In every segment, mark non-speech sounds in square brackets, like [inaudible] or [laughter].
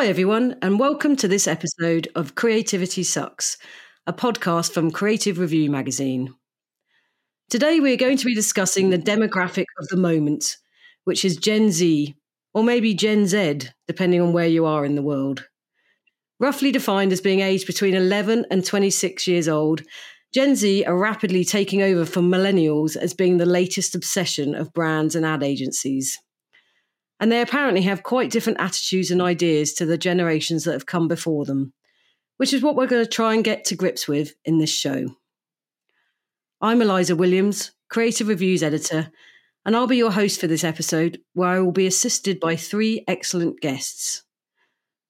Hi, everyone, and welcome to this episode of Creativity Sucks, a podcast from Creative Review magazine. Today, we're going to be discussing the demographic of the moment, which is Gen Z, or maybe Gen Z, depending on where you are in the world. Roughly defined as being aged between 11 and 26 years old, Gen Z are rapidly taking over from millennials as being the latest obsession of brands and ad agencies. And they apparently have quite different attitudes and ideas to the generations that have come before them, which is what we're going to try and get to grips with in this show. I'm Eliza Williams, Creative Reviews editor, and I'll be your host for this episode, where I will be assisted by three excellent guests.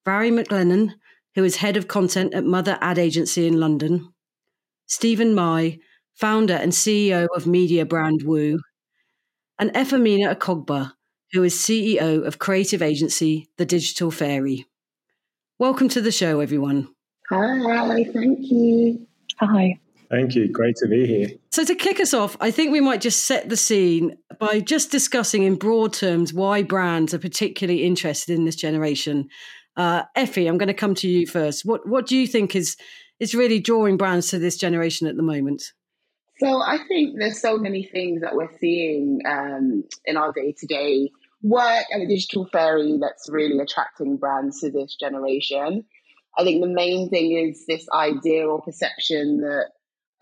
Vairi MacLennan, who is head of content at Mother Ad Agency in London, Stephen Mai, founder and CEO of media brand Woo, and Efemena Okogba, who is CEO of creative agency The Digital Fairy. Welcome to the show, everyone. Hi, thank you. Hi. Thank you. Great to be here. So, to kick us off, I think we might just set the scene by just discussing in broad terms why brands are particularly interested in this generation. Uh, Effie, I'm going to come to you first. What What do you think is is really drawing brands to this generation at the moment? So, I think there's so many things that we're seeing um, in our day to day work and a digital fairy that's really attracting brands to this generation. I think the main thing is this idea or perception that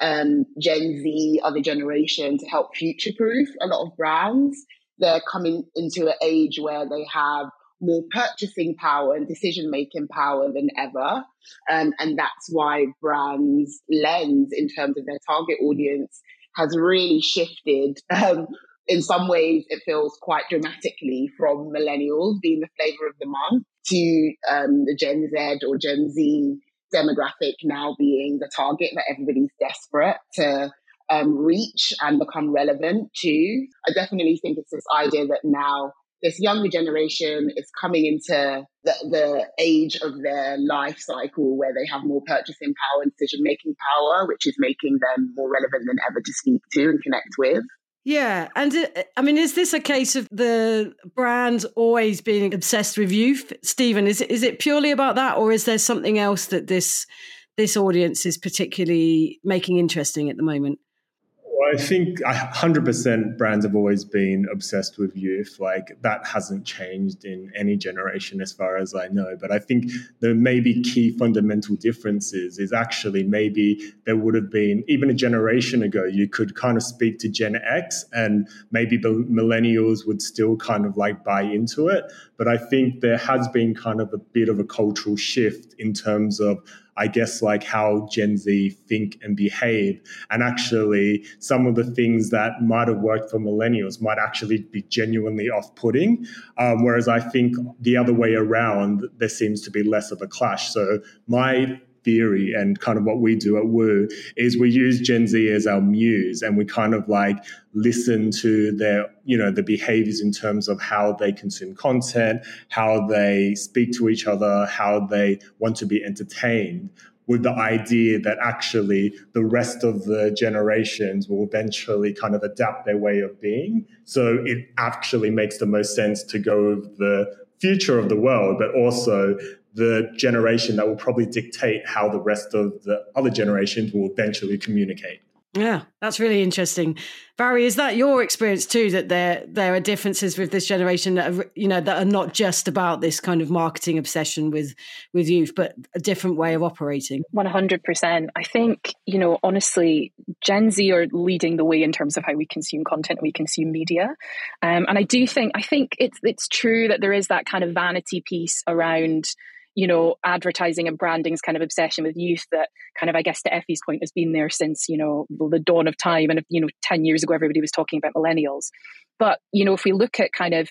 um, Gen Z are the generation to help future proof a lot of brands. They're coming into an age where they have more purchasing power and decision making power than ever. Um, and that's why brands' lens in terms of their target audience has really shifted um, in some ways, it feels quite dramatically from millennials being the flavor of the month to um, the Gen Z or Gen Z demographic now being the target that everybody's desperate to um, reach and become relevant to. I definitely think it's this idea that now this younger generation is coming into the, the age of their life cycle where they have more purchasing power and decision making power, which is making them more relevant than ever to speak to and connect with. Yeah, and it, eh, I mean, is this a case of the brand always being obsessed with youth, Stephen? Is it, is it purely about that, or is there something else that this this audience is particularly making interesting at the moment? Well, I think 100% brands have always been obsessed with youth. Like that hasn't changed in any generation as far as I know. But I think the maybe key fundamental differences is actually maybe there would have been, even a generation ago, you could kind of speak to Gen X and maybe the millennials would still kind of like buy into it. But I think there has been kind of a bit of a cultural shift in terms of I guess, like how Gen Z think and behave. And actually, some of the things that might have worked for millennials might actually be genuinely off putting. Um, whereas I think the other way around, there seems to be less of a clash. So, my theory and kind of what we do at Woo is we use Gen Z as our muse and we kind of like listen to their, you know, the behaviors in terms of how they consume content, how they speak to each other, how they want to be entertained with the idea that actually the rest of the generations will eventually kind of adapt their way of being. So it actually makes the most sense to go with the future of the world, but also the generation that will probably dictate how the rest of the other generations will eventually communicate. Yeah, that's really interesting. Vairi, is that your experience too? That there there are differences with this generation that are, you know that are not just about this kind of marketing obsession with with youth, but a different way of operating. One hundred percent. I think you know honestly, Gen Z are leading the way in terms of how we consume content, we consume media, um, and I do think I think it's it's true that there is that kind of vanity piece around you know, advertising and branding's kind of obsession with youth that kind of, I guess, to Effie's point, has been there since, you know, the dawn of time. And, you know, 10 years ago, everybody was talking about millennials. But, you know, if we look at kind of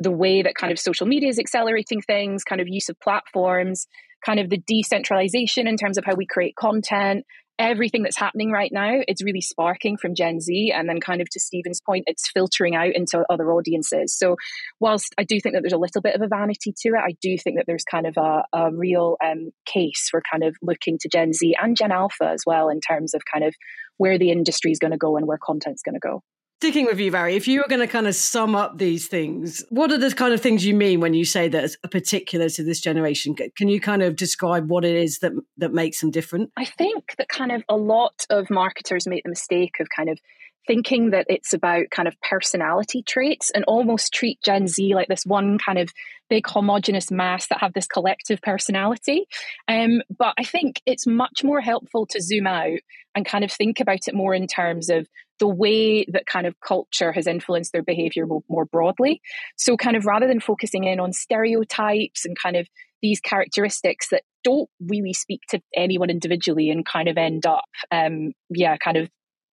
the way that kind of social media is accelerating things, kind of use of platforms, kind of the decentralization in terms of how we create content, everything that's happening right now, it's really sparking from Gen Z. And then, kind of to Stephen's point, it's filtering out into other audiences. So, whilst I do think that there's a little bit of a vanity to it, I do think that there's kind of a, a real um, case for kind of looking to Gen Z and Gen Alpha as well in terms of kind of where the industry is going to go and where content's going to go. Sticking with you, Vairi, if you were going to kind of sum up these things, what are the kind of things you mean when you say that are particular to this generation? Can you kind of describe what it is that that makes them different? I think that kind of a lot of marketers make the mistake of kind of thinking that it's about kind of personality traits and almost treat Gen Z like this one kind of big homogenous mass that have this collective personality. Um, but I think it's much more helpful to zoom out and kind of think about it more in terms of the way that kind of culture has influenced their behavior more, broadly. So, kind of rather than focusing in on stereotypes and kind of these characteristics that don't really speak to anyone individually and kind of end up, um, yeah, kind of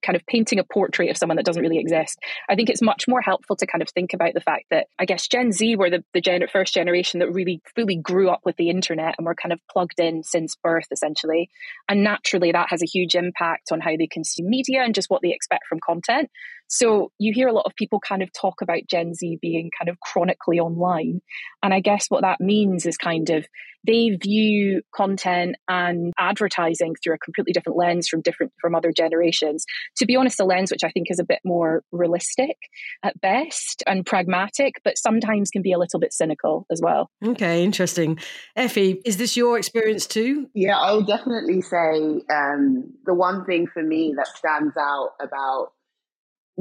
kind of painting a portrait of someone that doesn't really exist. I think it's much more helpful to kind of think about the fact that I guess Gen Z were the, the gen- first generation that really fully grew up with the internet and were kind of plugged in since birth, essentially. And naturally, that has a huge impact on how they consume media and just what they expect from content. So you hear a lot of people kind of talk about Gen Z being kind of chronically online. And I guess what that means is kind of they view content and advertising through a completely different lens from different from other generations. To be honest, a lens which I think is a bit more realistic at best and pragmatic, but sometimes can be a little bit cynical as well. Okay, interesting. Effie, is this your experience too? Yeah, I'll definitely say um, the one thing for me that stands out about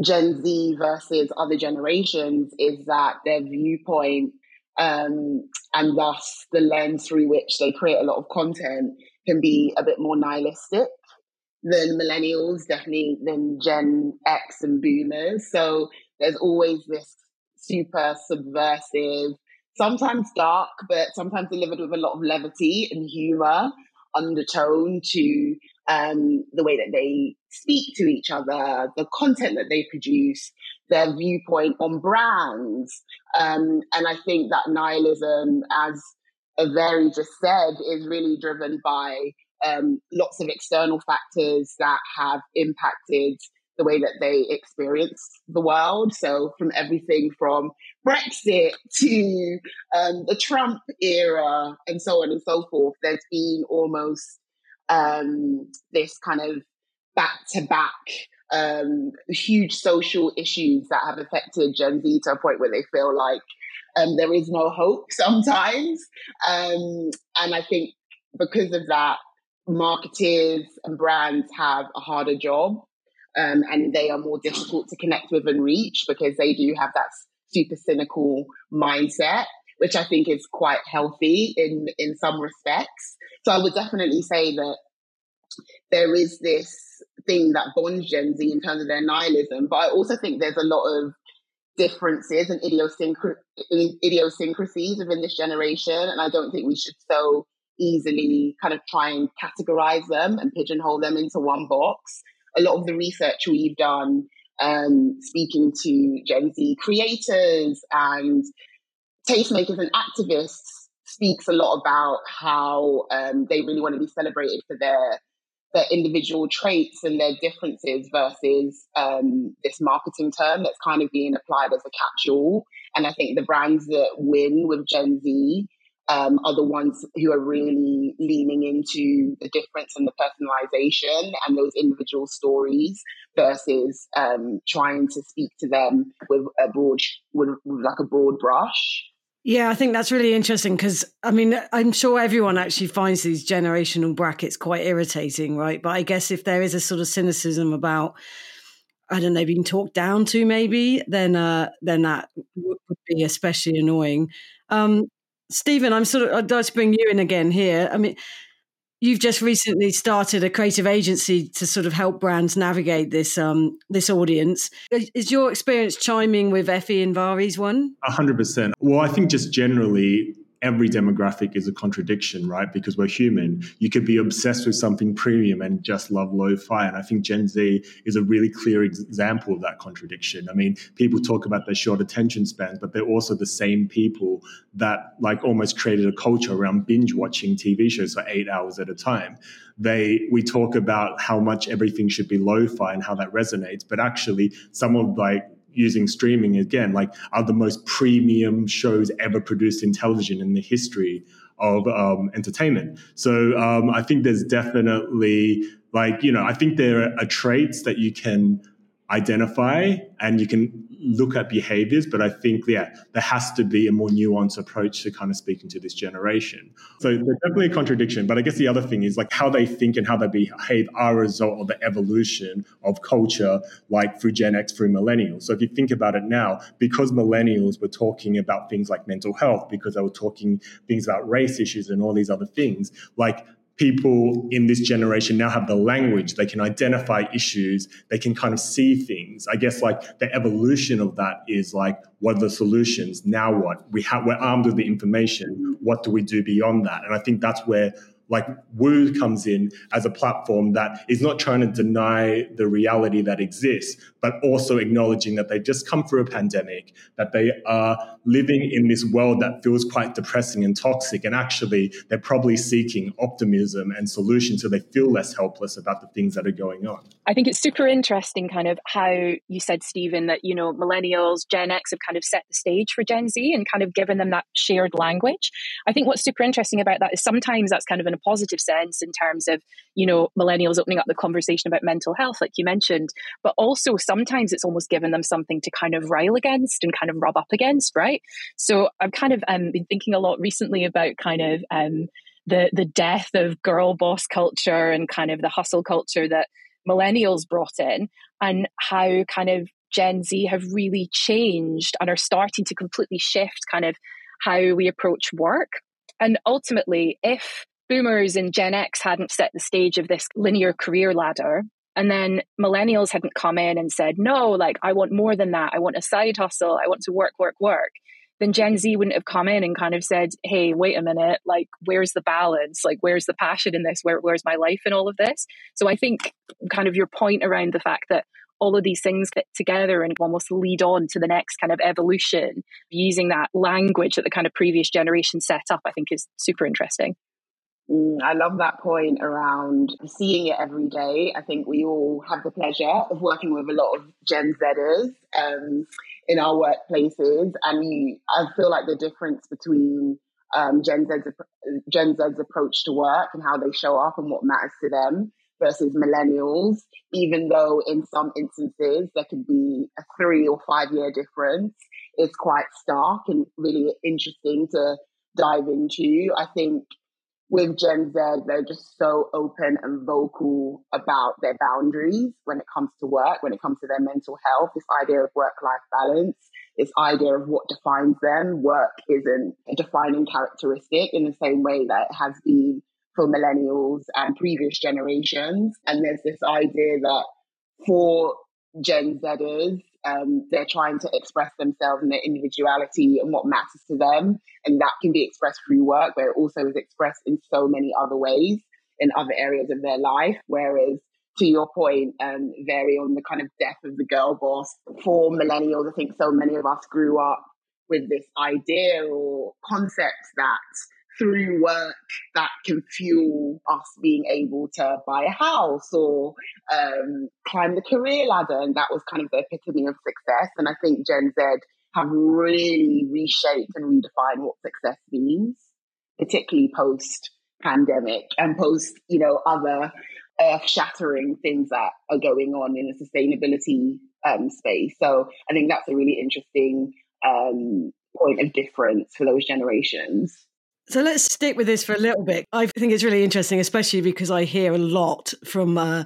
Gen Z versus other generations is that their viewpoint um, and thus the lens through which they create a lot of content can be a bit more nihilistic than millennials, definitely than Gen X and boomers. So there's always this super subversive, sometimes dark, but sometimes delivered with a lot of levity and humor undertone to um, the way that they speak to each other, the content that they produce, their viewpoint on brands. Um, and I think that nihilism, as Avery just said, is really driven by um, lots of external factors that have impacted the way that they experience the world. So, from everything from Brexit to um, the Trump era and so on and so forth, there's been almost um, this kind of back to back huge social issues that have affected Gen Z to a point where they feel like um, there is no hope [laughs] sometimes. Um, and I think because of that, marketers and brands have a harder job um, and they are more difficult to connect with and reach because they do have that super cynical mindset, which I think is quite healthy in, in some respects. So I would definitely say that there is this thing that bonds Gen Z in terms of their nihilism, but I also think there's a lot of differences and idiosyncr- idiosyncrasies within this generation, and I don't think we should so easily kind of try and categorize them and pigeonhole them into one box. A lot of the research we've done um, speaking to Gen Z creators and tastemakers and activists speaks a lot about how um, they really want to be celebrated for their their individual traits and their differences versus um, this marketing term that's kind of being applied as a catch-all. And I think the brands that win with Gen Z um, are the ones who are really leaning into the difference and the personalization and those individual stories versus um, trying to speak to them with a broad, with, with like a broad brush. Yeah, I think that's really interesting because I mean, I'm sure everyone actually finds these generational brackets quite irritating, right? But I guess if there is a sort of cynicism about, I don't know, being talked down to, maybe, then uh, then that would be especially annoying. Um, Stephen, I'm sort of I'd like to bring you in again here. I mean, You've just recently started a creative agency to sort of help brands navigate this um, this audience. Is your experience chiming with Effie and Vairi's one? Hundred percent. Well, I think just generally every demographic is a contradiction, right? Because we're human. You could be obsessed with something premium and just love lo-fi. And I think Gen Z is a really clear example of that contradiction. I mean, people talk about their short attention spans, but they're also the same people that like almost created a culture around binge watching TV shows for eight hours at a time. They we talk about how much everything should be lo-fi and how that resonates, but actually some of like using streaming again, like are the most premium shows ever produced in television in the history of um, entertainment. So um, I think there's definitely like you know I think there are traits that you can identify and you can look at behaviors, but I think, yeah, there has to be a more nuanced approach to kind of speaking to this generation. So there's definitely a contradiction. But I guess the other thing is like how they think and how they behave are a result of the evolution of culture, like through Gen X, through millennials. So if you think about it now, because millennials were talking about things like mental health, because they were talking things about race issues and all these other things, like people in this generation now have the language. They can identify issues. They can kind of see things. I guess like the evolution of that is like what are the solutions? Now what? We have we're armed with the information. What do we do beyond that? And i think that's where like Woo comes in as a platform that is not trying to deny the reality that exists, but also acknowledging that they just come through a pandemic, that they are living in this world that feels quite depressing and toxic. And actually, they're probably seeking optimism and solutions so they feel less helpless about the things that are going on. I think it's super interesting, kind of how you said, Stephen, that, you know, millennials, Gen X have kind of set the stage for Gen Z and kind of given them that shared language. I think what's super interesting about that is sometimes that's kind of in a positive sense in terms of, you know, millennials opening up the conversation about mental health, like you mentioned, but also sometimes it's almost given them something to kind of rail against and kind of rub up against, right? So I've kind of um, been thinking a lot recently about kind of um, the the death of girl boss culture and kind of the hustle culture that millennials brought in, and how kind of Gen Z have really changed and are starting to completely shift kind of how we approach work. And ultimately, if boomers and Gen X hadn't set the stage of this linear career ladder. And then millennials hadn't come in and said, no, like, I want more than that. I want a side hustle. I want to work, work, work. Then Gen Z wouldn't have come in and kind of said, hey, wait a minute, like, where's the balance? Like, where's the passion in this? Where, where's my life in all of this? So I think kind of your point around the fact that all of these things fit together and almost lead on to the next kind of evolution using that language that the kind of previous generation set up, I think is super interesting. Mm, I love that point around seeing it every day. I think we all have the pleasure of working with a lot of Gen Zers um, in our workplaces, and I feel like the difference between um, Gen Z's Gen Z's approach to work and how they show up and what matters to them versus millennials, even though in some instances there could be a three or five year difference, it's quite stark and really interesting to dive into. I think with Gen Z, they're just so open and vocal about their boundaries when it comes to work, when it comes to their mental health, this idea of work life balance, this idea of what defines them. Work isn't a defining characteristic in the same way that it has been for millennials and previous generations. And there's this idea that for Gen Zers, um, they're trying to express themselves and their individuality and what matters to them. And that can be expressed through work, but it also is expressed in so many other ways in other areas of their life. Whereas to your point, um, Vairi on the kind of death of the girl boss. For millennials, I think so many of us grew up with this idea or concept that through work that can fuel us being able to buy a house or um, climb the career ladder. And that was kind of the epitome of success. And I think Gen Z have really reshaped and redefined what success means, particularly post pandemic and post, you know, other earth shattering things that are going on in the sustainability um, space. So I think that's a really interesting um, point of difference for those generations. So let's stick with this for a little bit. I think it's really interesting, especially because I hear a lot from uh,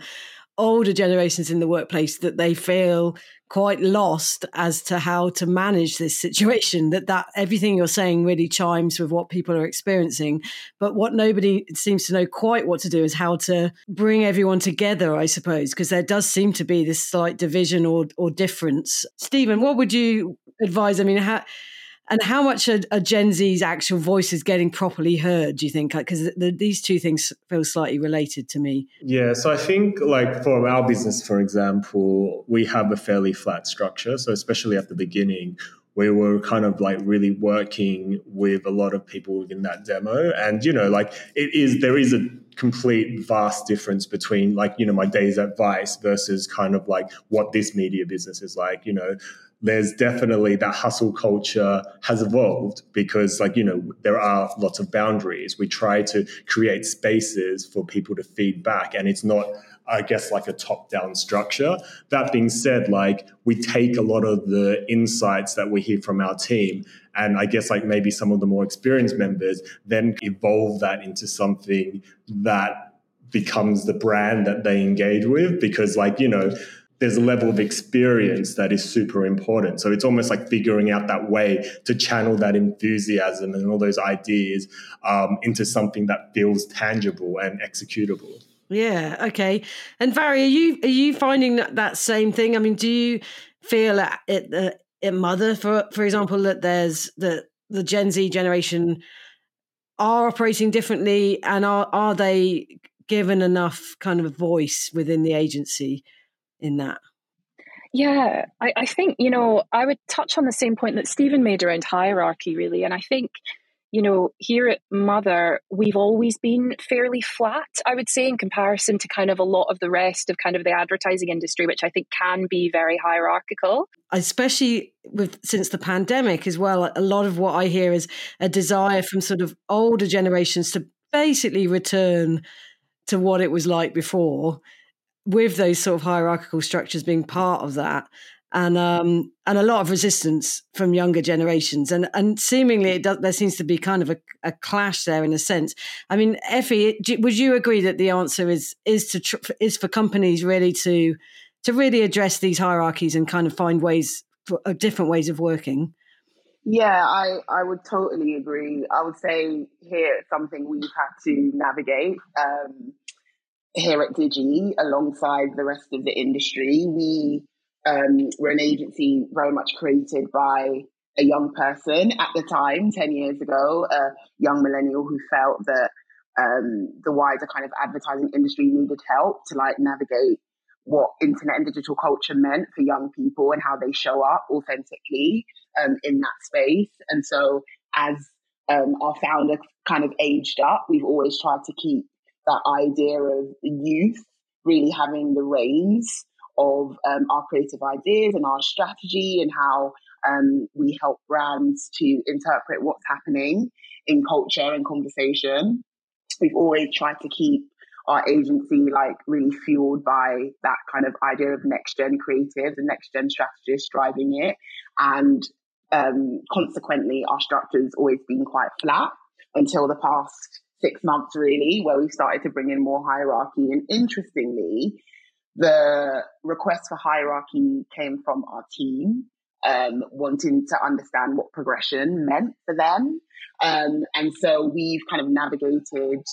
older generations in the workplace that they feel quite lost as to how to manage this situation that that everything you're saying really chimes with what people are experiencing. But what nobody seems to know quite what to do is how to bring everyone together i suppose because there does seem to be this slight division or or difference. Stephen what would you advise? I mean how and how much are, are, Gen Z's actual voices getting properly heard? Do you think? Because the, these two things feel slightly related to me. Yeah, so I think like for our business, for example, we have a fairly flat structure. So especially at the beginning, we were kind of like really working with a lot of people in that demo, and you know, like it is there is a complete vast difference between like you know my days at Vice versus kind of like what this media business is like. You know there's definitely that hustle culture has evolved because like you know there are lots of boundaries we try to create spaces for people to feed back and it's not I guess like a top down structure. That being said, like we take a lot of the insights that we hear from our team and I guess like maybe some of the more experienced members then evolve that into something that becomes the brand that they engage with because like, you know, there's a level of experience that is super important. So it's almost like figuring out that way to channel that enthusiasm and all those ideas um, into something that feels tangible and executable. Yeah. Okay. And Vairi, are you are you finding that, that same thing? I mean, do you feel at it Mother, for for example, that there's the the Gen Z generation are operating differently, and are are they given enough kind of voice within the agency in that? Yeah, I, I think, you know, I would touch on the same point that Stephen made around hierarchy, really. And I think you know, here at Mother, we've always been fairly flat, I would say, in comparison to kind of a lot of the rest of kind of the advertising industry, which I think can be very hierarchical. Especially with since the pandemic as well, a lot of what I hear is a desire from sort of older generations to basically return to what it was like before, with those sort of hierarchical structures being part of that and um, and a lot of resistance from younger generations, and and seemingly it does, there seems to be kind of a, a clash there in a sense. I mean, Effie, would you agree that the answer is is to tr- is for companies really to to really address these hierarchies and kind of find ways for, uh, different ways of working? Yeah, I, I would totally agree. I would say here it's something we've had to navigate um, here at Digi alongside the rest of the industry. We um, we're an agency very much created by a young person at the time, 10 years ago, a young millennial who felt that um, the wider kind of advertising industry needed help to like navigate what internet and digital culture meant for young people and how they show up authentically um, in that space. And so, as um, our founder kind of aged up, we've always tried to keep that idea of youth really having the reins of um, our creative ideas and our strategy and how um, we help brands to interpret what's happening in culture and conversation. We've always tried to keep our agency like really fueled by that kind of idea of next gen creatives and next gen strategists driving it. And um, consequently, our structure's always been quite flat until the past six months, really, where we started to bring in more hierarchy. And interestingly, the request for hierarchy came from our team, um, wanting to understand what progression meant for them. Um, and so we've kind of navigated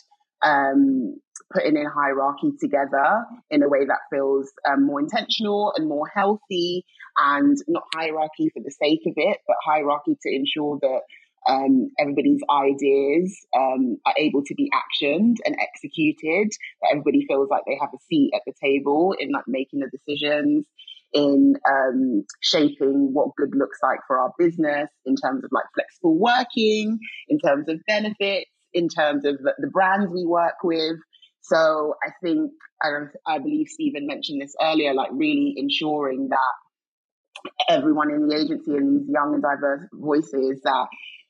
um, putting in hierarchy together in a way that feels um, more intentional and more healthy and not hierarchy for the sake of it, but hierarchy to ensure that um, everybody's ideas um, are able to be actioned and executed. That everybody feels like they have a seat at the table in like making the decisions, in um, shaping what good looks like for our business, in terms of like flexible working, in terms of benefits, in terms of the brands we work with. So I think I, I believe Stephen mentioned this earlier, like really ensuring that everyone in the agency and these young and diverse voices that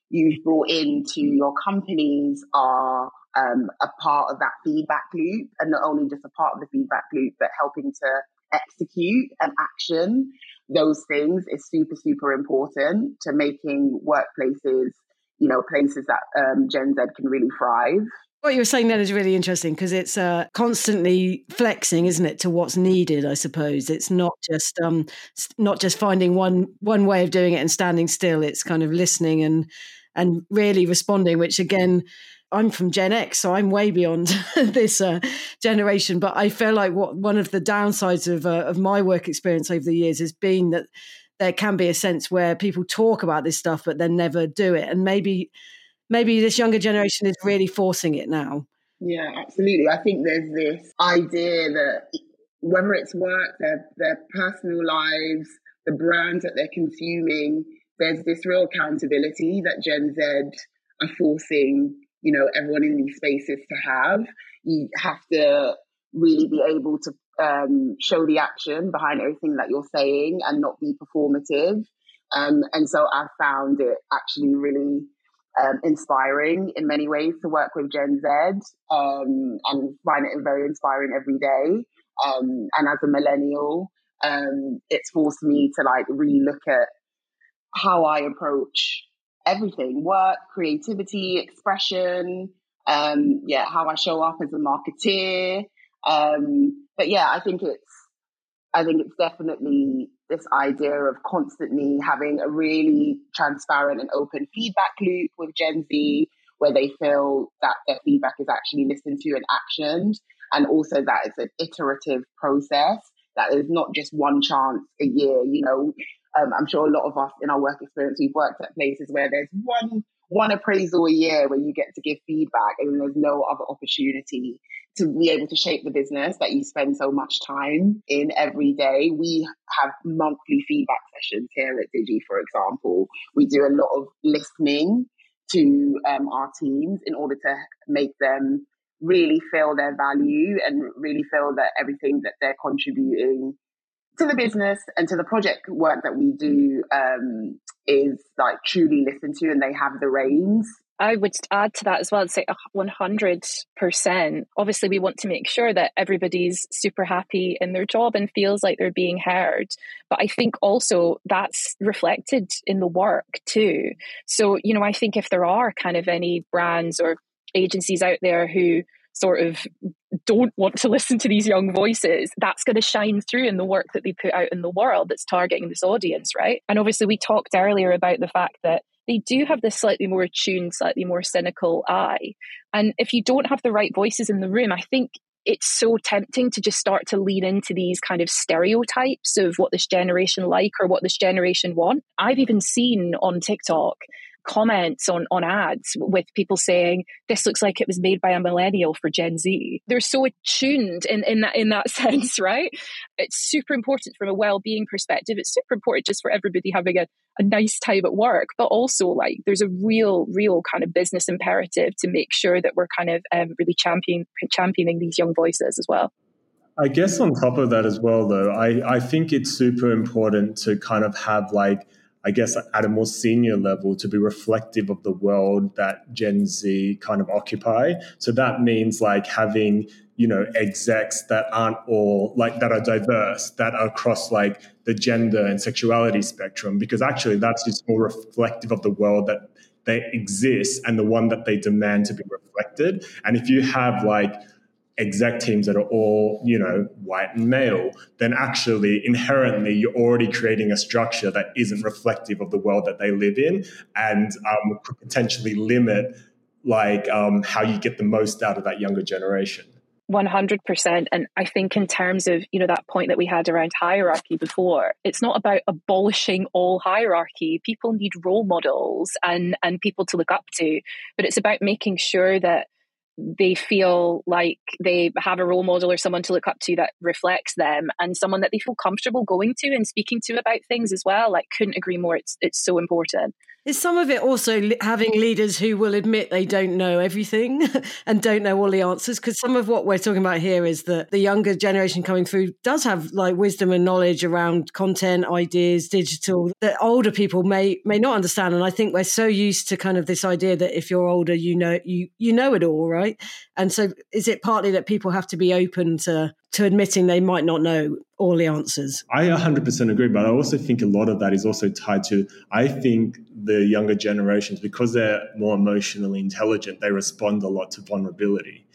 you've brought into your companies are um, a part of that feedback loop and not only just a part of the feedback loop, but helping to execute and action those things is super, super important to making workplaces, you know, places that um, Gen Z can really thrive. What you were saying then is really interesting because it's uh, constantly flexing, isn't it, to what's needed? I suppose it's not just um, not just finding one one way of doing it and standing still. It's kind of listening and and really responding. Which again, I'm from Gen X, so I'm way beyond [laughs] this uh, generation. But I feel like what one of the downsides of uh, of my work experience over the years has been that there can be a sense where people talk about this stuff but then never do it, and maybe maybe this younger generation is really forcing it now. Yeah, absolutely. I think there's this idea that whether it's work, their their personal lives, the brands that they're consuming, there's this real accountability that Gen Z are forcing, you know, everyone in these spaces to have. You have to really be able to um, show the action behind everything that you're saying and not be performative. Um, and so I found it actually really um, inspiring in many ways to work with Gen Z um, and find it very inspiring every day. Um, and as a millennial, um, it's forced me to like relook at how I approach everything work, creativity, expression, um, yeah, how I show up as a marketeer. Um, but yeah, I think it's, I think it's definitely this idea of constantly having a really transparent and open feedback loop with Gen Z, where they feel that their feedback is actually listened to and actioned, and also that it's an iterative process. That is not just one chance a year. You know, um, I'm sure a lot of us in our work experience, we've worked at places where there's one one appraisal a year where you get to give feedback and there's no other opportunity to be able to shape the business that you spend so much time in every day. We have monthly feedback sessions here at Digi, for example. We do a lot of listening to um, our teams in order to make them really feel their value and really feel that everything that they're contributing to the business and to the project work that we do um, is like truly listened to and they have the reins. I would add to that as well and say uh, 100%. Obviously, we want to make sure that everybody's super happy in their job and feels like they're being heard. But I think also that's reflected in the work too. So, you know, I think if there are kind of any brands or agencies out there who sort of don't want to listen to these young voices, that's going to shine through in the work that they put out in the world that's targeting this audience, right? And obviously, we talked earlier about the fact that they do have this slightly more attuned, slightly more cynical eye. And if you don't have the right voices in the room, I think it's so tempting to just start to lean into these kind of stereotypes of what this generation like or what this generation want. I've even seen on TikTok comments on, on ads with people saying this looks like it was made by a millennial for Gen Z. They're so attuned in, in that in that [laughs] sense, right? It's super important from a well-being perspective. It's super important just for everybody having a, a nice time at work, but also like there's a real, real kind of business imperative to make sure that we're kind of um, really champion, championing these young voices as well. I guess on top of that as well, though, I, I think it's super important to kind of have like I guess, at a more senior level to be reflective of the world that Gen Z kind of occupy. So that means like having, you know, execs that aren't all like that are diverse, that are across like the gender and sexuality spectrum, because actually that's just more reflective of the world that they exist and the one that they demand to be reflected. And if you have like, exec teams that are all you know white and male then actually inherently you're already creating a structure that isn't reflective of the world that they live in and um, could potentially limit like um, how you get the most out of that younger generation. 100% and i think in terms of you know that point that we had around hierarchy before it's not about abolishing all hierarchy. People need role models and and people to look up to but it's about making sure that they feel like they have a role model or someone to look up to that reflects them and someone that they feel comfortable going to and speaking to about things as well like couldn't agree more it's it's so important is some of it also having leaders who will admit they don't know everything [laughs] and don't know all the answers? Because some of what we're talking about here is that the younger generation coming through does have like wisdom and knowledge around content, ideas, digital that older people may may not understand. And I think we're so used to kind of this idea that if you're older, you know you you know it all, right? And so is it partly that people have to be open to to admitting they might not know all the answers. I 100% agree, but I also think a lot of that is also tied to I think the younger generations because they're more emotionally intelligent, they respond a lot to vulnerability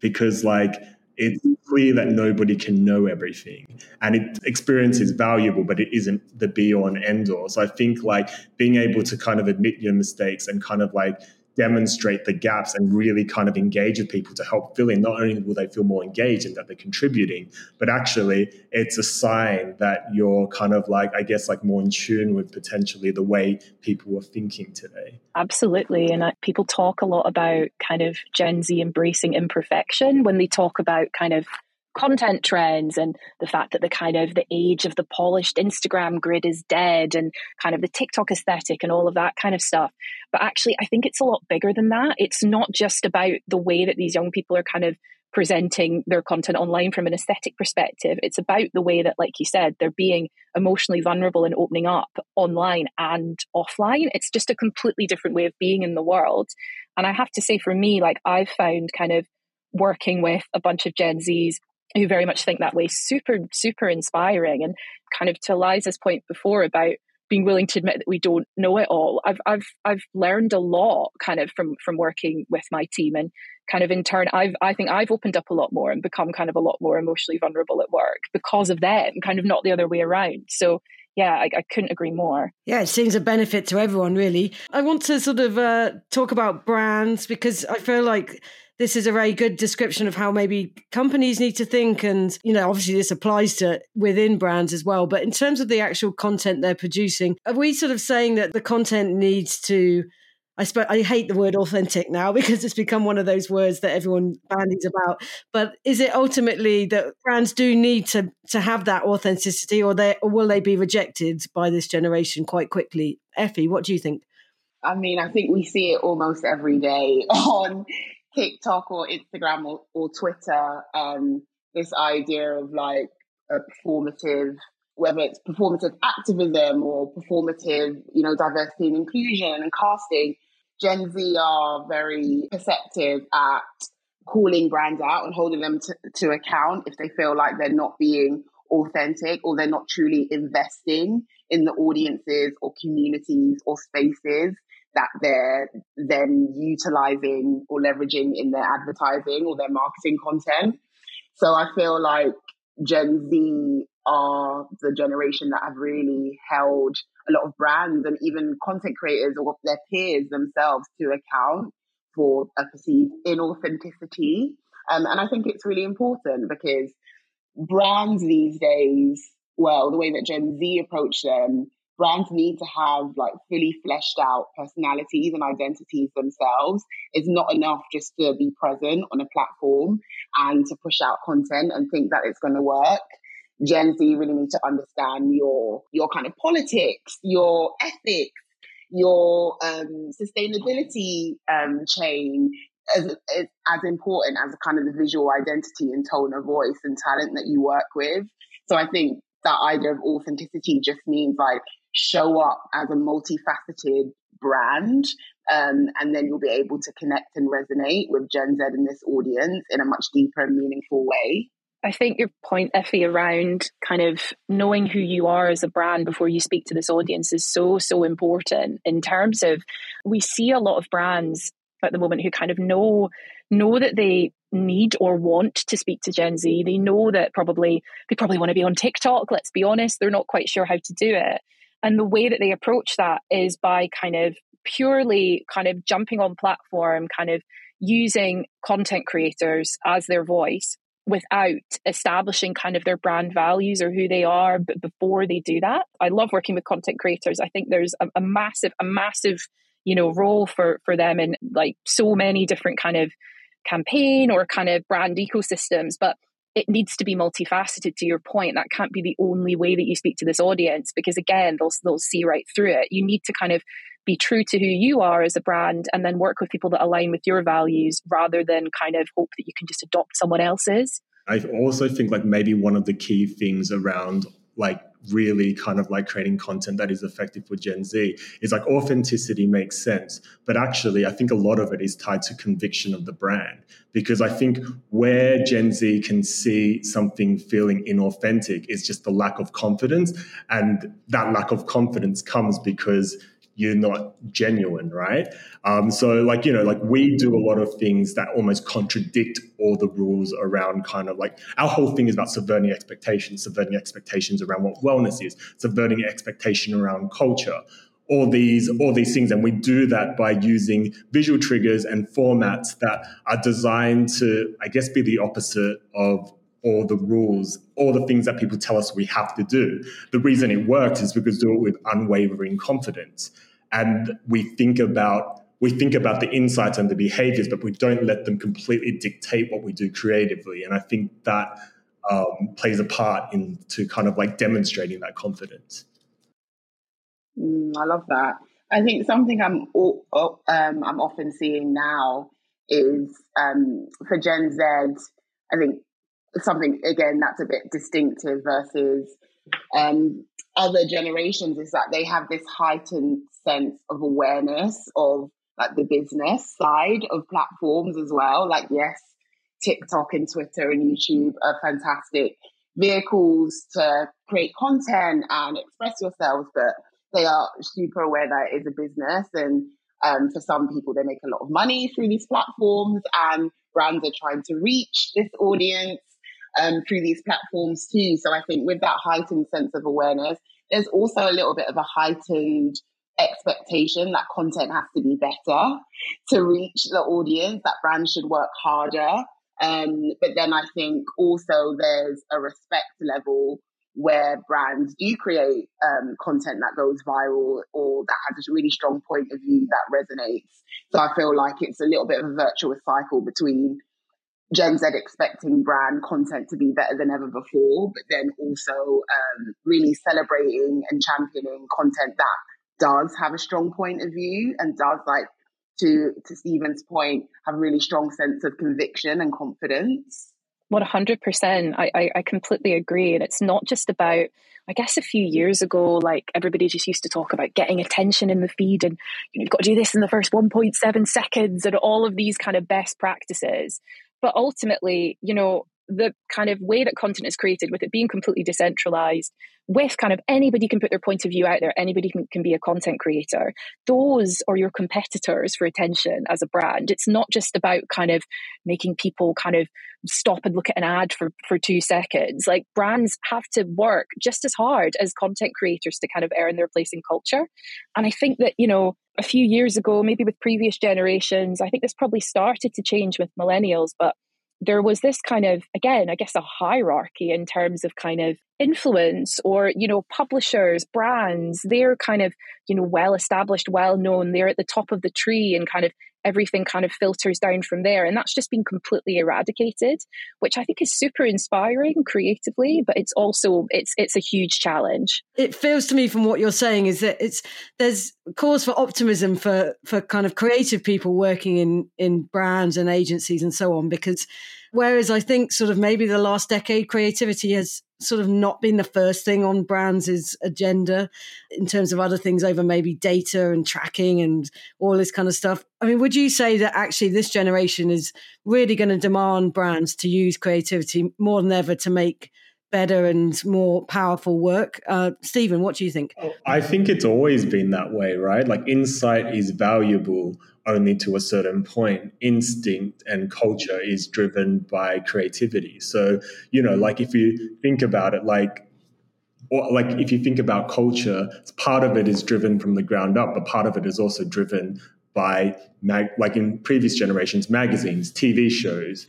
because like it's clear that nobody can know everything and it, experience is valuable but it isn't the be all and end all so i think like being able to kind of admit your mistakes and kind of like demonstrate the gaps and really kind of engage with people to help fill in. Not only will they feel more engaged and that they're contributing, but actually it's a sign that you're kind of like, I guess, like more in tune with potentially the way people are thinking today. Absolutely. And uh, people talk a lot about kind of Gen Z embracing imperfection when they talk about kind of content trends and the fact that the kind of the age of the polished Instagram grid is dead and kind of the TikTok aesthetic and all of that kind of stuff. But actually, I think it's a lot bigger than that. It's not just about the way that these young people are kind of presenting their content online from an aesthetic perspective. It's about the way that, like you said, they're being emotionally vulnerable and opening up online and offline. It's just a completely different way of being in the world. And I have to say, for me, like I've found kind of working with a bunch of Gen Zs who very much think that way super, super inspiring. And kind of to Liza's point before about being willing to admit that we don't know it all. I've I've I've learned a lot kind of from from working with my team and kind of in turn I've I think I've opened up a lot more and become kind of a lot more emotionally vulnerable at work because of them, kind of not the other way around. So yeah, I, I, couldn't agree more. Yeah, it seems a benefit to everyone, really. I want to sort of uh, talk about brands because I feel like this is a very good description of how maybe companies need to think. And, you know, obviously this applies to within brands as well. But in terms of the actual content they're producing, are we sort of saying that the content needs to I suppose I hate the word authentic now [laughs] because it's become one of those words that everyone bandies about. But is it ultimately that brands do need to to have that authenticity, or they or will they be rejected by this generation quite quickly? Effie, what do you think? I mean, I think we see it almost every day [laughs] on TikTok or Instagram or, or Twitter, um, this idea of like a performative, whether it's performative activism or performative, you know, diversity and inclusion and casting, Gen Z are very perceptive at calling brands out and holding them to, to account if they feel like they're not being authentic or they're not truly investing in the audiences or communities or spaces that they're then utilizing or leveraging in their advertising or their marketing content. So I feel like Gen Z are the generation that have really held a lot of brands and even content creators or their peers themselves to account for a perceived inauthenticity. Um, and I think it's really important because brands these days, well, the way that Gen Z approach them brands need to have like fully fleshed out personalities and identities themselves. It's not enough just to be present on a platform and to push out content and think that it's going to work. Gen Z really need to understand your your kind of politics, your ethics, your um, sustainability um, chain, as, as, as important as kind of the visual identity and tone of voice and talent that you work with. So I think that idea of authenticity just means like show up as a multifaceted brand. Um, and then you'll be able to connect and resonate with Gen Z in this audience in a much deeper and meaningful way. I think your point, Effie, around kind of knowing who you are as a brand before you speak to this audience is so, so important in terms of we see a lot of brands at the moment who kind of know know that they need or want to speak to Gen Z. They know that probably they probably want to be on TikTok, let's be honest. They're not quite sure how to do it. And the way that they approach that is by kind of purely kind of jumping on platform, kind of using content creators as their voice without establishing kind of their brand values or who they are but before they do that. I love working with content creators. I think there's a, a massive, a massive, you know, role for for them in like so many different kind of campaign or kind of brand ecosystems. But it needs to be multifaceted to your point. That can't be the only way that you speak to this audience because again they'll they'll see right through it. You need to kind of be true to who you are as a brand and then work with people that align with your values rather than kind of hope that you can just adopt someone else's. I also think like maybe one of the key things around like really kind of like creating content that is effective for Gen Z is like authenticity makes sense. But actually, I think a lot of it is tied to conviction of the brand. Because I think where Gen Z can see something feeling inauthentic is just the lack of confidence. And that lack of confidence comes because you're not genuine, right? Um, so, like, you know, like we do a lot of things that almost contradict all the rules around kind of like our whole thing is about subverting expectations, subverting expectations around what wellness is, subverting expectation around culture. All these, all these things, and we do that by using visual triggers and formats that are designed to, I guess, be the opposite of all the rules, all the things that people tell us we have to do. The reason it works is because we do it with unwavering confidence and we think about we think about the insights and the behaviors, but we don't let them completely dictate what we do creatively. And I think that um, plays a part into kind of like demonstrating that confidence. Mm, I love that. I think something I'm um, I'm often seeing now is um, for Gen Z I think something again that's a bit distinctive versus um, other generations is that they have this heightened sense of awareness of like the business side of platforms as well. Like, yes, TikTok and Twitter and YouTube are fantastic vehicles to create content and express yourselves, but they are super aware that it is a business. And um, for some people, they make a lot of money through these platforms, and brands are trying to reach this audience um, through these platforms too. So I think with that heightened sense of awareness, there's also a little bit of a heightened expectation that content has to be better to reach the audience, that brands should work harder. Um, but then I think also there's a respect level where brands do create um, content that goes viral or that has a really strong point of view that resonates. So I feel like it's a little bit of a virtuous cycle between Gen Z expecting brand content to be better than ever before, but then also um, really celebrating and championing content that does have a strong point of view and does like to to Stephen's point have a really strong sense of conviction and confidence. One hundred percent. I I completely agree, and it's not just about. I guess a few years ago, like everybody just used to talk about getting attention in the feed, and you know you've got to do this in the first one point seven seconds, and all of these kind of best practices. But ultimately, you know, the kind of way that content is created with it being completely decentralized with kind of anybody can put their point of view out there anybody can, can be a content creator those are your competitors for attention as a brand. It's not just about kind of making people kind of stop and look at an ad for, for two seconds. Like brands have to work just as hard as content creators to kind of earn their place in culture. And i think that you know a few years ago maybe with previous generations i think this probably started to change with millennials but there was this kind of again i guess a hierarchy in terms of kind of influence or you know publishers brands they're kind of you know well established well known they're at the top of the tree and kind of everything kind of filters down from there. And that's just been completely eradicated which i think is super inspiring creatively but it's also it's it's a huge challenge. It feels to me from what you're saying is that it's there's cause for optimism for for kind of creative people working in in brands and agencies and so on because whereas i think sort of maybe the last decade creativity has sort of not been the first thing on brands' agenda in terms of other things over maybe data and tracking and all this kind of stuff. I mean, would you say that actually this generation is really going to demand brands to use creativity more than ever to make better and more powerful work. Uh, Stephen, what do you think? I think it's always been that way, right? Like insight is valuable only to a certain point. Instinct and culture is driven by creativity. So, you know, like if you think about it, like, or like if you think about culture, part of it is driven from the ground up, but part of it is also driven by mag- like in previous generations, magazines, TV shows,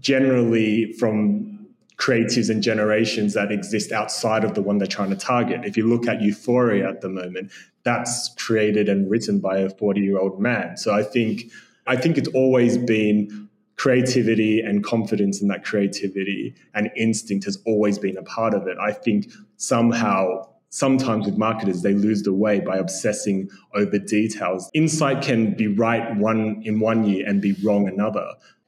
generally from creatives and generations that exist outside of the one they're trying to target. If you look at Euphoria at the moment, that's created and written by a 40 year old man. So I think I think it's always been creativity and confidence in that creativity and instinct has always been a part of it. I think somehow sometimes with marketers they lose the way by obsessing over details. Insight can be right one in one year and be wrong another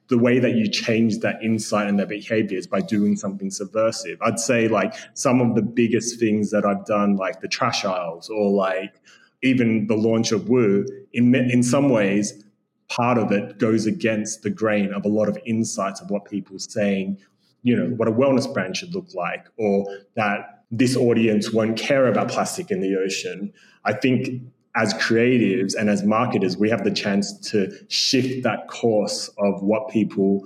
the way that you change that insight and their behavior is by doing something subversive. I'd say like some of the biggest things that I've done, like the trash aisles or like even the launch of Woo, in, in some ways, part of it goes against the grain of a lot of insights of what people saying, you know, what a wellness brand should look like, or that this audience won't care about plastic in the ocean. I think as creatives and as marketers, we have the chance to shift that course of what people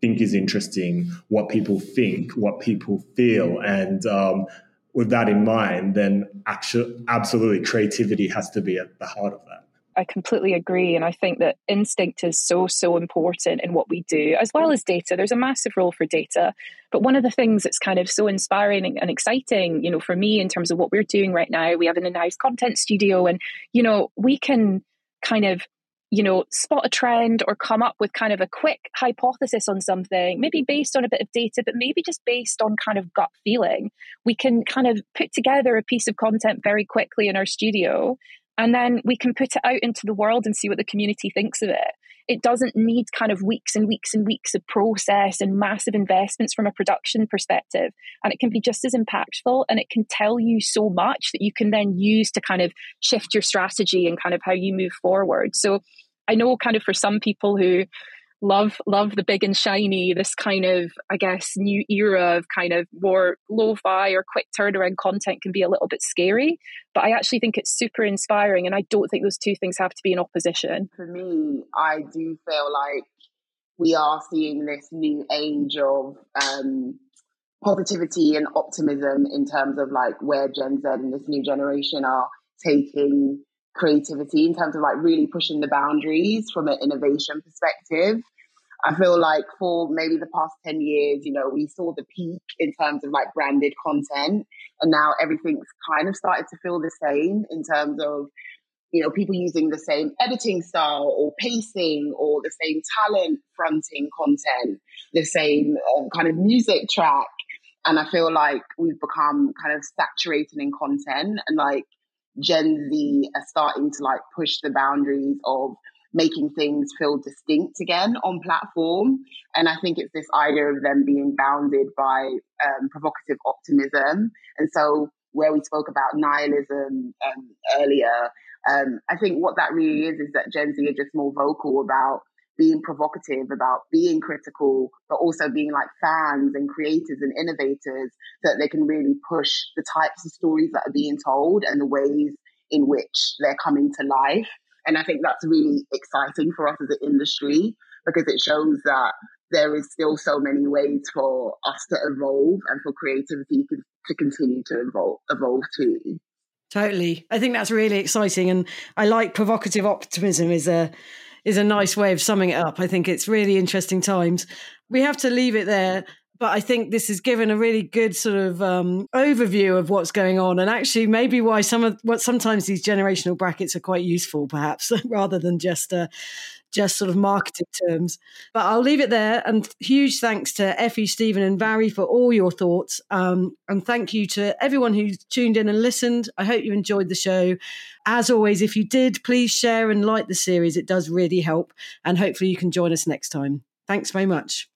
think is interesting, what people think, what people feel. And um, with that in mind, then actually, absolutely creativity has to be at the heart of that. I completely agree. And I think that instinct is so, so important in what we do, as well as data. There's a massive role for data. But one of the things that's kind of so inspiring and exciting, you know, for me in terms of what we're doing right now, we have an in-house content studio and, you know, we can kind of you know, spot a trend or come up with kind of a quick hypothesis on something, maybe based on a bit of data, but maybe just based on kind of gut feeling. We can kind of put together a piece of content very quickly in our studio and then we can put it out into the world and see what the community thinks of it it doesn't need kind of weeks and weeks and weeks of process and massive investments from a production perspective. And it can be just as impactful and it can tell you so much that you can then use to kind of shift your strategy and kind of how you move forward. So I know kind of for some people who love love the big and shiny this kind of i guess new era of kind of more lo-fi or quick turnaround content can be a little bit scary but i actually think it's super inspiring and i don't think those two things have to be in opposition. For me i do feel like we are seeing this new age of um, positivity and optimism in terms of like where gen z and this new generation are taking creativity in terms of like really pushing the boundaries from an innovation perspective. I feel like for maybe the past 10 years, you know, we saw the peak in terms of like branded content. And now everything's kind of started to feel the same in terms of, you know, people using the same editing style or pacing or the same talent fronting content, the same um, kind of music track. And I feel like we've become kind of saturated in content and like Gen Z are starting to like push the boundaries of making things feel distinct again on platform. And I think it's this idea of them being bounded by um, provocative optimism. And so where we spoke about nihilism um, earlier, um, I think what that really is is that Gen Z are just more vocal about being provocative, about being critical, but also being like fans and creators and innovators so that they can really push the types of stories that are being told and the ways in which they're coming to life. And I think that's really exciting for us as an industry because it shows that there is still so many ways for us to evolve and for creativity to, continue to evolve, evolve too. Totally. I think that's really exciting. And I like provocative optimism is a is a nice way of summing it up. I think it's really interesting times. We have to leave it there. But I think this has given a really good sort of um, overview of what's going on, and actually maybe why some of what sometimes these generational brackets are quite useful, perhaps [laughs] rather than just uh, just sort of marketing terms. But I'll leave it there. And huge thanks to Effie, Stephen, and Vairi for all your thoughts. Um, and thank you to everyone who tuned in and listened. I hope you enjoyed the show. As always, if you did, please share and like the series. It does really help. And hopefully, you can join us next time. Thanks very much.